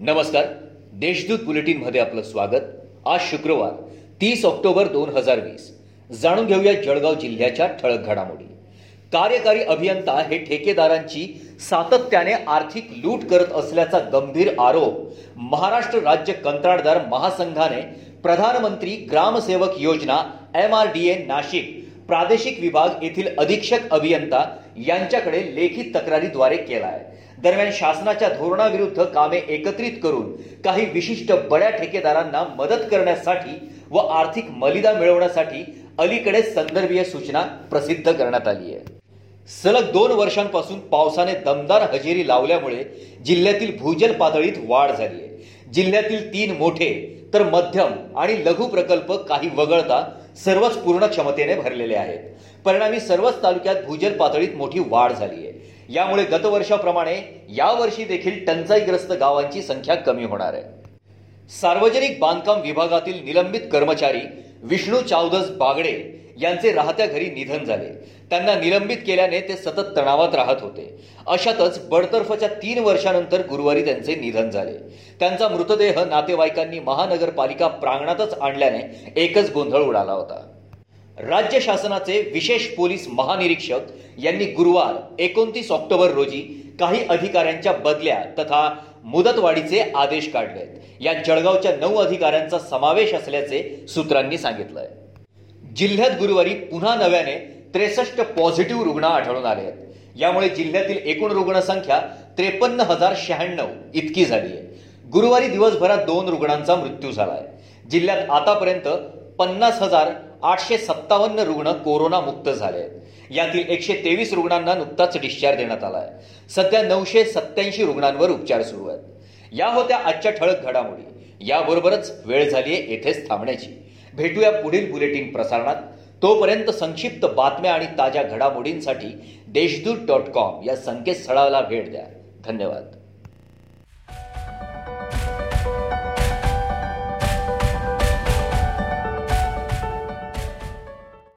नमस्कार. देशदूत बुलेटिनमध्ये आपलं स्वागत. आज शुक्रवार तीस ऑक्टोबर दोन हजार वीस. जाणून घेऊया जळगाव जिल्ह्याच्या ठळक घडामोडी. कार्यकारी अभियंता हे ठेकेदारांची सातत्याने आर्थिक लूट करत असल्याचा गंभीर आरोप महाराष्ट्र राज्य कंत्राटदार महासंघाने प्रधानमंत्री ग्रामसेवक योजना M R D A Nashik प्रादेशिक विभाग येथील अधीक्षक अभियंता यांच्याकडे लेखी तक्रारीद्वारे केला आहे दरम्यान शासनाच्या धोरणाविरुद्ध कामे एकत्रित करून काही विशिष्ट बड्या ठेकेदारांना मदत करण्यासाठी व आर्थिक मलिदा मिळवण्यासाठी अलीकडे संदर्भीय सूचना प्रसिद्ध करण्यात आली आहे. सलग दोन वर्षांपासून पावसाने दमदार हजेरी लावल्यामुळे जिल्ह्यातील भूजल पातळीत वाढ झाली आहे. जिल्ह्यातील तीन मोठे तर मध्यम आणि लघु प्रकल्प काही वगळता सर्वच पूर्ण क्षमतेने भरलेले आहेत. परिणामी सर्वच तालुक्यात भूजल पातळीत मोठी वाढ झाली आहे. यामुळे गतवर्षाप्रमाणे यावर्षी देखील टंचाईग्रस्त गावांची संख्या कमी होणार आहे. सार्वजनिक बांधकाम विभागातील निलंबित कर्मचारी विष्णू चावदस बागडे यांचे राहत्या घरी निधन झाले. त्यांना निलंबित केल्याने ते सतत तणावात राहत होते. अशातच बडतर्फच्या तीन वर्षानंतर गुरुवारी त्यांचे निधन झाले. त्यांचा मृतदेह नातेवाईकांनी महानगरपालिका प्रांगणातच आणल्याने एकच गोंधळ उडाला होता. राज्य शासनाचे विशेष पोलीस महानिरीक्षक यांनी गुरुवार एकोणतीस ऑक्टोबर रोजी काही अधिकाऱ्यांच्या बदल्या तथा मुदतवाढीचे आदेश काढले या जळगावच्या नऊ अधिकाऱ्यांचा समावेश असल्याचे सूत्रांनी सांगितलंय. जिल्ह्यात गुरुवारी पुन्हा नव्याने त्रेसष्ट पॉझिटिव्ह रुग्ण आढळून आले आहेत. यामुळे जिल्ह्यातील एकूण रुग्णसंख्या त्रेपन्न हजार शहाण्णव इतकी झाली आहे. गुरुवारी दिवसभरात दोन रुग्णांचा मृत्यू झाला आहे जिल्ह्यात आतापर्यंत पन्नास हजार आठशे सत्तावन्न रुग्ण कोरोनामुक्त झाले आहेत. यातील एकशे तेवीस रुग्णांना नुकताच डिस्चार्ज देण्यात आला आहे. सध्या नऊशे सत्याऐंशी रुग्णांवर उपचार सुरू आहेत. या होत्या आजच्या ठळक घडामोडी. याबरोबरच वेळ झाली आहे येथेच थांबण्याची. भेटूया पुढील बुलेटिन प्रसारणात. तोपर्यंत संक्षिप्त बातम्या आणि ताज्या घडामोडींसाठी देशदूत डॉट कॉम या संकेतस्थळाला भेट द्या. धन्यवाद.